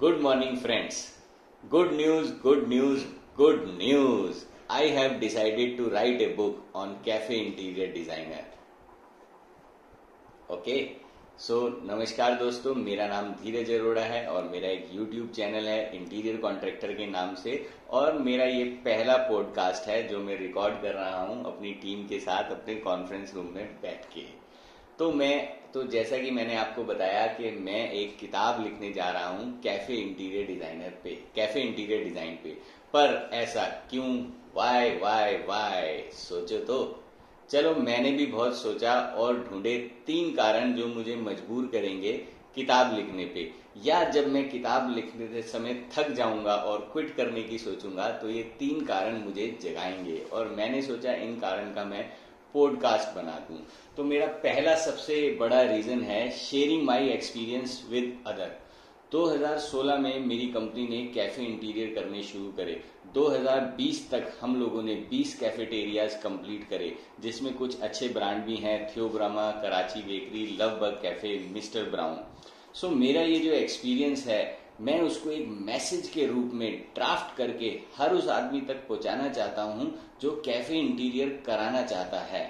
Good morning, friends. Good news, good news, good news. I have decided to write a book on cafe interior designer. Okay so नमस्कार दोस्तों मेरा नाम धीरज अरोड़ा है और मेरा एक यूट्यूब चैनल है इंटीरियर कॉन्ट्रैक्टर के नाम से और मेरा ये पहला पॉडकास्ट है जो मैं रिकॉर्ड कर रहा हूँ अपनी टीम के साथ अपने कॉन्फ्रेंस रूम में बैठ के तो मैं तो जैसा कि मैंने आपको बताया कि मैं एक किताब लिखने जा रहा हूँ कैफ़े इंटीरियर डिज़ाइनर पे, कैफ़े इंटीरियर डिज़ाइन पे। पर ऐसा क्यों? वाई वाई वाई सोचो तो। चलो, मैंने भी बहुत सोचा और ढूंढे तीन कारण जो मुझे मजबूर करेंगे किताब लिखने पे। या जब मैं किताब लिखने समय थक जाऊँगा और क्विट करने की सोचूँगा तो ये तीन कारण मुझे जगाएँगे। और मैंने सोचा इन कारण का मैं पॉडकास्ट बना दूँ। तो मेरा पहला सबसे बड़ा रीजन है sharing my experience with other 2016 में मेरी कंपनी ने कैफ़े इंटीरियर करने शुरू करे। 2020 तक हम लोगों ने 20 कैफेटेरियाज कंप्लीट करे जिसमें कुछ अच्छे ब्रांड भी हैं थियोग्रामा Karachi bakery love burg cafe mister Brown so so, मेरा ये जो एक्सपीरियंस है मैं उसको एक मैसेज के रूप में ड्राफ्ट करके हर उस आदमी तक पहुंचाना चाहता हूँ जो कैफ़े इंटीरियर कराना चाहता है।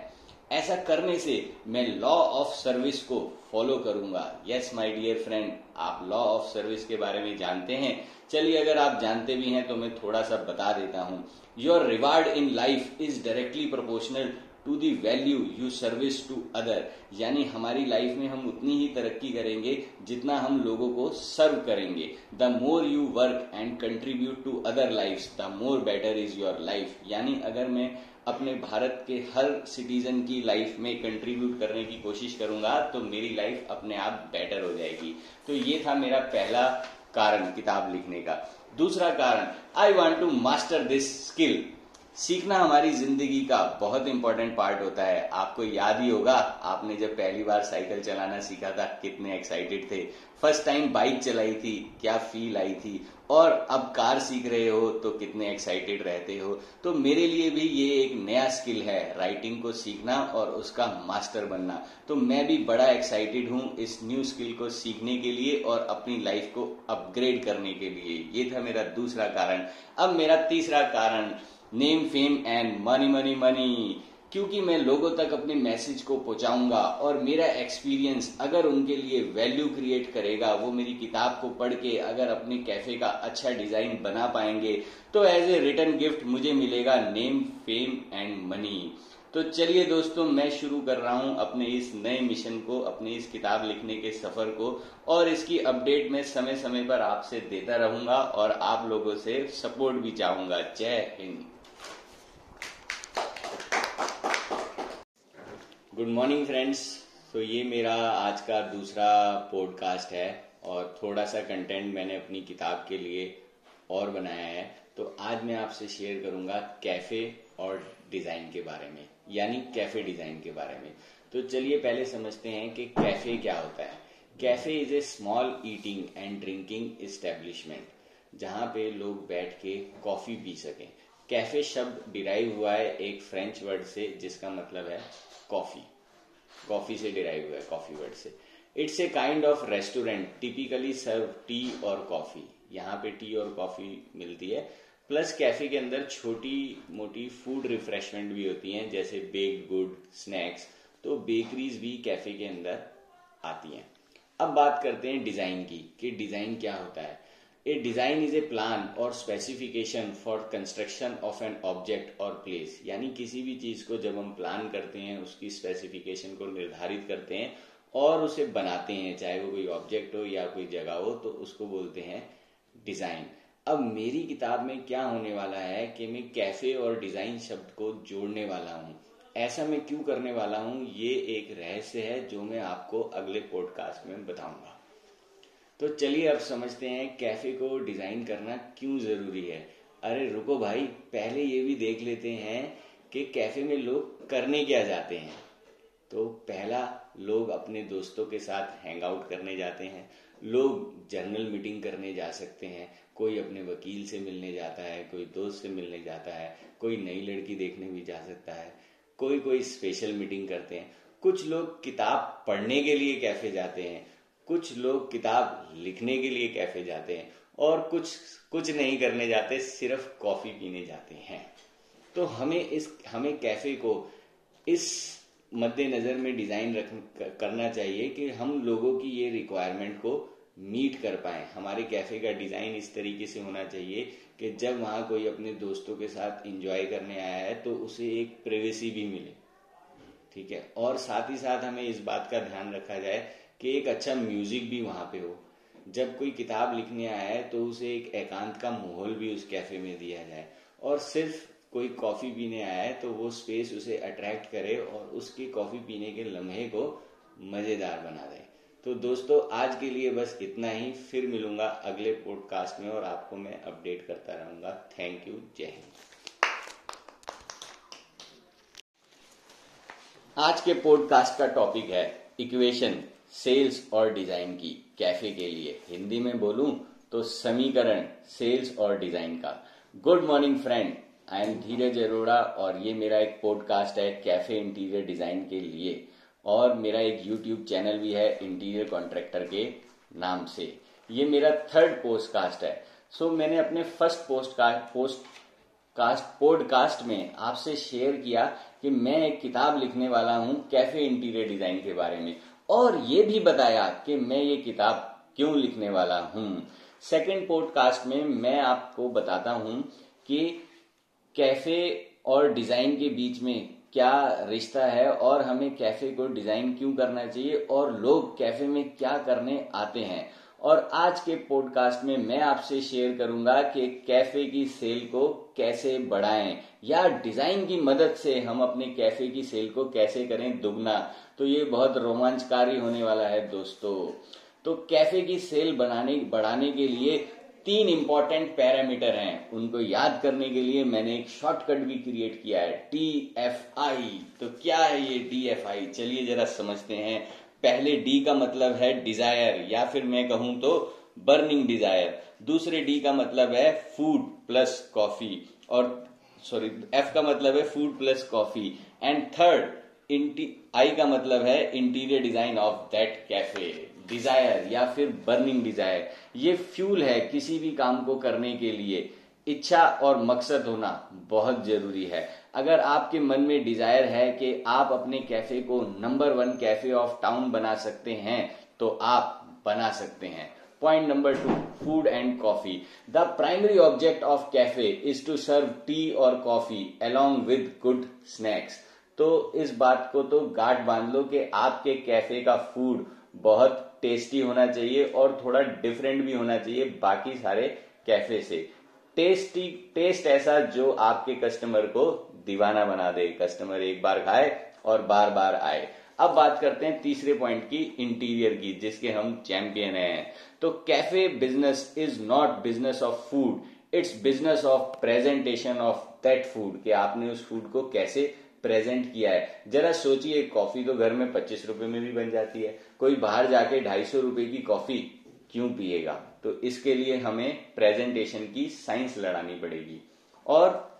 ऐसा करने से मैं लॉ ऑफ़ सर्विस को फॉलो करूँगा। यस माय डियर फ्रेंड आप लॉ ऑफ़ सर्विस के बारे में जानते हैं। चलिए, अगर आप जानते भी हैं तो मैं थोड़ा सा बता देता हूँ। Your reward in life is directly proportional to the value you service to other यानी हमारी लाइफ में हम उतनी ही तरक्की करेंगे जितना हम लोगों को सर्व करेंगे। The more you work and contribute to other life the more better is your life यानी अगर मैं अपने भारत के हर सिटीजन की लाइफ में कंट्रीब्यूट करने की कोशिश करूँगा तो मेरी लाइफ अपने आप बेटर हो जाएगी। तो ये था मेरा पहला कारण किताब लिखने का। दूसरा कारण I want to master this skill सीखना हमारी ज़िंदगी का बहुत इंपॉर्टेंट पार्ट होता है। आपको याद ही होगा, आपने जब पहली बार साइकिल चलाना सीखा था, कितने एक्साइटेड थे। फ़र्स्ट टाइम बाइक चलाई थी, क्या फील आई थी। और अब कार सीख रहे हो तो कितने एक्साइटेड रहते हो। तो मेरे लिए भी ये एक नया स्किल है राइटिंग को सीखना और उसका मास्टर बनना। तो मैं भी बड़ा एक्साइटेड हूँ इस न्यू स्किल को सीखने के लिए और अपनी लाइफ को अपग्रेड करने के लिए। ये था मेरा दूसरा कारण। अब मेरा तीसरा कारण name, fame and money money money. क्योंकि मैं लोगों तक अपने मैसेज को पहुंचाऊँगा और मेरा एक्सपीरियंस अगर उनके लिए वैल्यू क्रिएट करेगा, वो मेरी किताब को पढ़ के अगर अपने कैफ़े का अच्छा डिज़ाइन बना पाएँगे तो एज ए रिटर्न गिफ्ट मुझे मिलेगा नेम, फेम एंड मनी। तो चलिए दोस्तों, मैं शुरू कर रहा हूँ अपने इस नए मिशन को, अपनी इस किताब लिखने के सफ़र को, और इसकी अपडेट मैं समय समय पर आपसे देता रहूँगा और आप लोगों से सपोर्ट भी चाहूँगा। जय हिंद। गुड मॉर्निंग फ्रेंड्स तो ये मेरा आज का दूसरा पॉडकास्ट है और थोड़ा सा कंटेंट मैंने अपनी किताब के लिए और बनाया है। तो आज मैं आपसे शेयर करूँगा कैफ़े और डिज़ाइन के बारे में, यानी कैफ़े डिज़ाइन के बारे में। तो चलिए पहले समझते हैं कि कैफ़े क्या होता है। Cafe is a small eating and drinking establishment जहाँ पे लोग बैठ के कॉफ़ी पी सकें। कैफ़े शब्द डिराइव हुआ है एक फ्रेंच वर्ड से, जिसका मतलब है कॉफ़ी कॉफ़ी से डिराइव हुआ है कॉफ़ी वर्ड से. It's a kind of restaurant typically serve tea और कॉफ़ी यहाँ पे टी और कॉफ़ी मिलती है. प्लस कैफ़े के अंदर छोटी मोटी फ़ूड रिफ्रेशमेंट भी होती हैं, जैसे बेक्ड गुड स्नैक्स तो बेकरीज भी कैफ़े के अंदर आती हैं. अब बात करते हैं डिज़ाइन की, कि डिज़ाइन क्या होता है. A design is a plan और specification for construction of an object और प्लेस यानी किसी भी चीज़ को जब हम प्लान करते हैं, उसकी स्पेसिफिकेशन को निर्धारित करते हैं और उसे बनाते हैं, चाहे वो कोई ऑब्जेक्ट हो या कोई जगह हो तो उसको बोलते हैं डिज़ाइन अब मेरी किताब में क्या होने वाला है कि मैं कैफ़े और डिज़ाइन शब्द को जोड़ने वाला हूँ। ऐसा मैं क्यों करने वाला हूँ? ये एक रहस्य है जो मैं आपको अगले पॉडकास्ट में बताऊँगा। तो चलिए अब समझते हैं कैफ़े को डिज़ाइन करना क्यों ज़रूरी है। अरे रुको भाई, पहले ये भी देख लेते हैं कि कैफ़े में लोग करने क्या जाते हैं। तो पहला, लोग अपने दोस्तों के साथ हैंग आउट करने जाते हैं। लोग जर्नल मीटिंग करने जा सकते हैं। कोई अपने वकील से मिलने जाता है, कोई दोस्त से मिलने जाता है, कोई नई लड़की देखने भी जा सकता है। कोई कोई स्पेशल मीटिंग करते हैं। कुछ लोग किताब पढ़ने के लिए कैफ़े जाते हैं। कुछ लोग किताब लिखने के लिए कैफ़े जाते हैं और कुछ कुछ नहीं करने जाते, सिर्फ़ कॉफ़ी पीने जाते हैं। तो हमें इस, हमें कैफ़े को इस मद्देनजर में डिज़ाइन रख करना चाहिए कि हम लोगों की ये रिक्वायरमेंट को मीट कर पाए। हमारे कैफ़े का डिज़ाइन इस तरीके से होना चाहिए कि जब वहाँ कोई अपने दोस्तों के साथ इंजॉय करने आया है तो उसे एक प्रिवेसी भी मिले। ठीक है? और साथ ही साथ हमें इस बात का ध्यान रखा जाए कि एक अच्छा म्यूज़िक भी वहाँ पे हो। जब कोई किताब लिखने है तो उसे एक एकांत का माहौल भी उस कैफ़े में दिया जाए। और सिर्फ़ कोई कॉफ़ी पीने आया है तो वो स्पेस उसे अट्रैक्ट करे और उसके कॉफ़ी पीने के लम्हे को मज़ेदार बना दे। तो दोस्तों, आज के लिए बस इतना ही। फिर मिलूँगा अगले पॉडकास्ट में और आपको मैं अपडेट करता रहूँगा। थैंक यू जय हिंद आज के पॉडकास्ट का टॉपिक है इक्वेशन सेल्स और डिज़ाइन की। कैफ़े के लिए हिंदी में बोलूँ तो समीकरण सेल्स और डिज़ाइन का। Good morning friend I am Dheeraj Arora और ये मेरा एक पॉडकास्ट है कैफ़े इंटीरियर डिज़ाइन के लिए। और मेरा एक यूट्यूब चैनल भी है इंटीरियर कॉन्ट्रैक्टर के नाम से। ये मेरा थर्ड पोस्टकास्ट है। सो so, मैंने अपने first post post cast podcast में आपसे शेयर किया कि मैं एक किताब लिखने वाला हूँ कैफ़े इंटीरियर डिज़ाइन के बारे में। और ये भी बताया कि मैं ये किताब क्यों लिखने वाला हूँ। सेकेंड पॉडकास्ट में मैं आपको बताता हूँ कि कैफ़े और डिज़ाइन के बीच में क्या रिश्ता है और हमें कैफ़े को डिज़ाइन क्यों करना चाहिए और लोग कैफ़े में क्या करने आते हैं। और आज के पॉडकास्ट में मैं आपसे शेयर करूँगा कि कैफ़े की सेल को कैसे बढ़ाएँ या डिज़ाइन की मदद से हम अपने कैफ़े की सेल को कैसे करें दुगना। तो ये बहुत रोमांचकारी होने वाला है दोस्तों। तो कैफ़े की सेल बनाने, बढ़ाने के लिए तीन इंपॉर्टेंट पैरामीटर हैं। उनको याद करने के लिए मैंने एक शॉर्टकट भी क्रिएट किया है टी एफ़ आई तो क्या है ये डी एफ़ आई चलिए जरा समझते हैं। पहले डी का मतलब है डिज़ायर या फिर मैं कहूँ तो बर्निंग डिज़ायर दूसरे डी का मतलब है फ़ूड प्लस कॉफ़ी और सॉरी एफ़ का मतलब है food plus coffee and third I का मतलब है interior design of that cafe desire या फिर बर्निंग डिज़ायर ये फ्यूल है किसी भी काम को करने के लिए। इच्छा और मकसद होना बहुत ज़रूरी है। अगर आपके मन में डिज़ायर है कि आप अपने कैफ़े को number one cafe of town बना सकते हैं तो आप बना सकते हैं। Point number two food and coffee the primary object of cafe is to serve tea और coffee along with good snacks तो इस बात को तो गांठ बाँध लो कि आपके कैफ़े का फ़ूड बहुत टेस्टी होना चाहिए और थोड़ा डिफरेंट भी होना चाहिए बाकी सारे कैफ़े से। टेस्टी टेस्ट ऐसा जो आपके कस्टमर को दीवाना बना दे कस्टमर एक बार खाए और बार बार आए। अब बात करते हैं तीसरे पॉइंट की इंटीरियर की, जिसके हम चैंपियन हैं। तो cafe business is not business of food it's business of presentation of that food कि आपने उस फ़ूड को कैसे प्रेजेंट किया है। जरा सोचिए कॉफ़ी तो घर में पच्चीस रुपए में भी बन जाती है। कोई बाहर जाके ढाई सौ रुपए की कॉफ़ी क्यों पिएगा? तो इसके लिए हमें प्रेजेंटेशन की साइंस लड़ानी पड़ेगी। और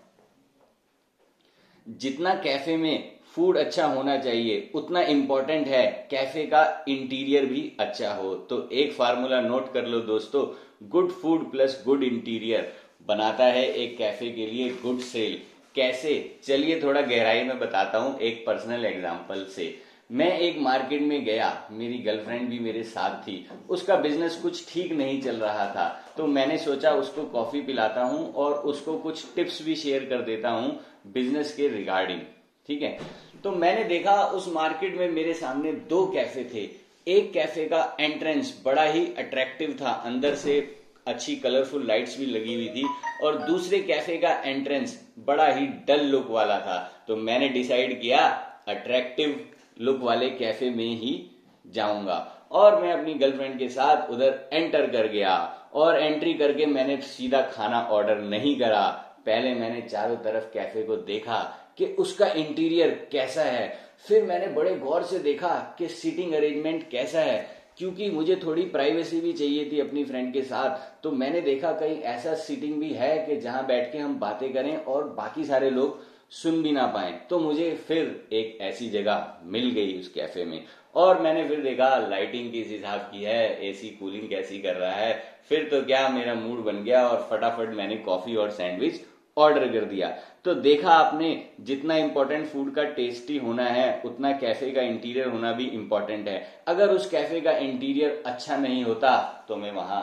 जितना कैफ़े में फ़ूड अच्छा होना चाहिए, उतना इंपॉर्टेंट है कैफ़े का इंटीरियर भी अच्छा हो। तो एक फार्मूला नोट कर लो दोस्तों good food plus good interior बनाता है एक कैफ़े के लिए गुड सेल कैसे? चलिए थोड़ा गहराई में बताता हूँ एक पर्सनल एग्ज़ाम्पल से। मैं एक मार्केट में गया, मेरी गर्लफ्रेंड भी मेरे साथ थी। उसका बिज़नेस कुछ ठीक नहीं चल रहा था तो मैंने सोचा उसको कॉफ़ी पिलाता हूँ और उसको कुछ टिप्स भी शेयर कर देता हूँ। बिज़नेस के रिगार्डिंग, ठीक है? तो मैंने देखा उस मार्केट में मेरे सामने दो कैफ़े थे। एक कैफ़े का एंट्रेंस बड़ा ही अट्रैक्टिव था, अंदर से अच्छी कलरफुल लाइट्स भी लगी हुई थी, और दूसरे कैफ़े का एंट्रेंस बड़ा ही डल लुक वाला था। तो मैंने डिसाइड किया अट्रैक्टिव लुक वाले कैफ़े में ही जाऊँगा। और मैं अपनी गर्लफ्रेंड के साथ उधर एंटर कर गया, और एंट्री करके मैंने सीधा खाना ऑर्डर नहीं करा। पहले मैंने चारों तरफ़ कैफ़े को देखा कि उसका इंटीरियर कैसा है। फिर मैंने बड़े गौर से देखा कि सीटिंग अरेंजमेंट कैसा है, क्योंकि मुझे थोड़ी प्राइवेसी भी चाहिए थी अपनी फ्रेंड के साथ। तो मैंने देखा कहीं ऐसा सीटिंग भी है कि जहाँ बैठ के हम बातें करें और बाकी सारे लोग सुन भी ना पाए। तो मुझे फिर एक ऐसी जगह मिल गई उस कैफ़े में। और मैंने फिर देखा लाइटिंग किस हिसाब की है एसी कूलिंग कैसी कर रहा है। फिर तो क्या मेरा मूड बन गया और फटाफट मैंने कॉफ़ी और सैंडविच ऑर्डर कर दिया। तो देखा आपने जितना इंपॉर्टेंट फ़ूड का टेस्टी होना है, उतना कैफ़े का इंटीरियर होना भी इंपॉर्टेंट है। अगर उस कैफ़े का इंटीरियर अच्छा नहीं होता तो मैं वहाँ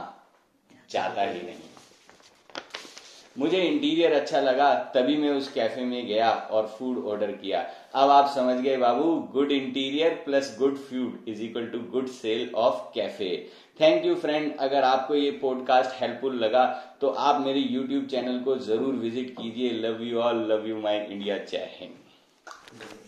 जाता ही नहीं। मुझे इंटीरियर अच्छा लगा, तभी मैं उस कैफ़े में गया और फ़ूड ऑर्डर किया। अब आप समझ गए बाबू good interior plus good food is equal to good sale of cafe thank you friend अगर आपको ये पॉडकास्ट हेल्पफुल लगा तो आप मेरे यूट्यूब चैनल को ज़रूर विज़िट कीजिए। Love you all love you my India Hind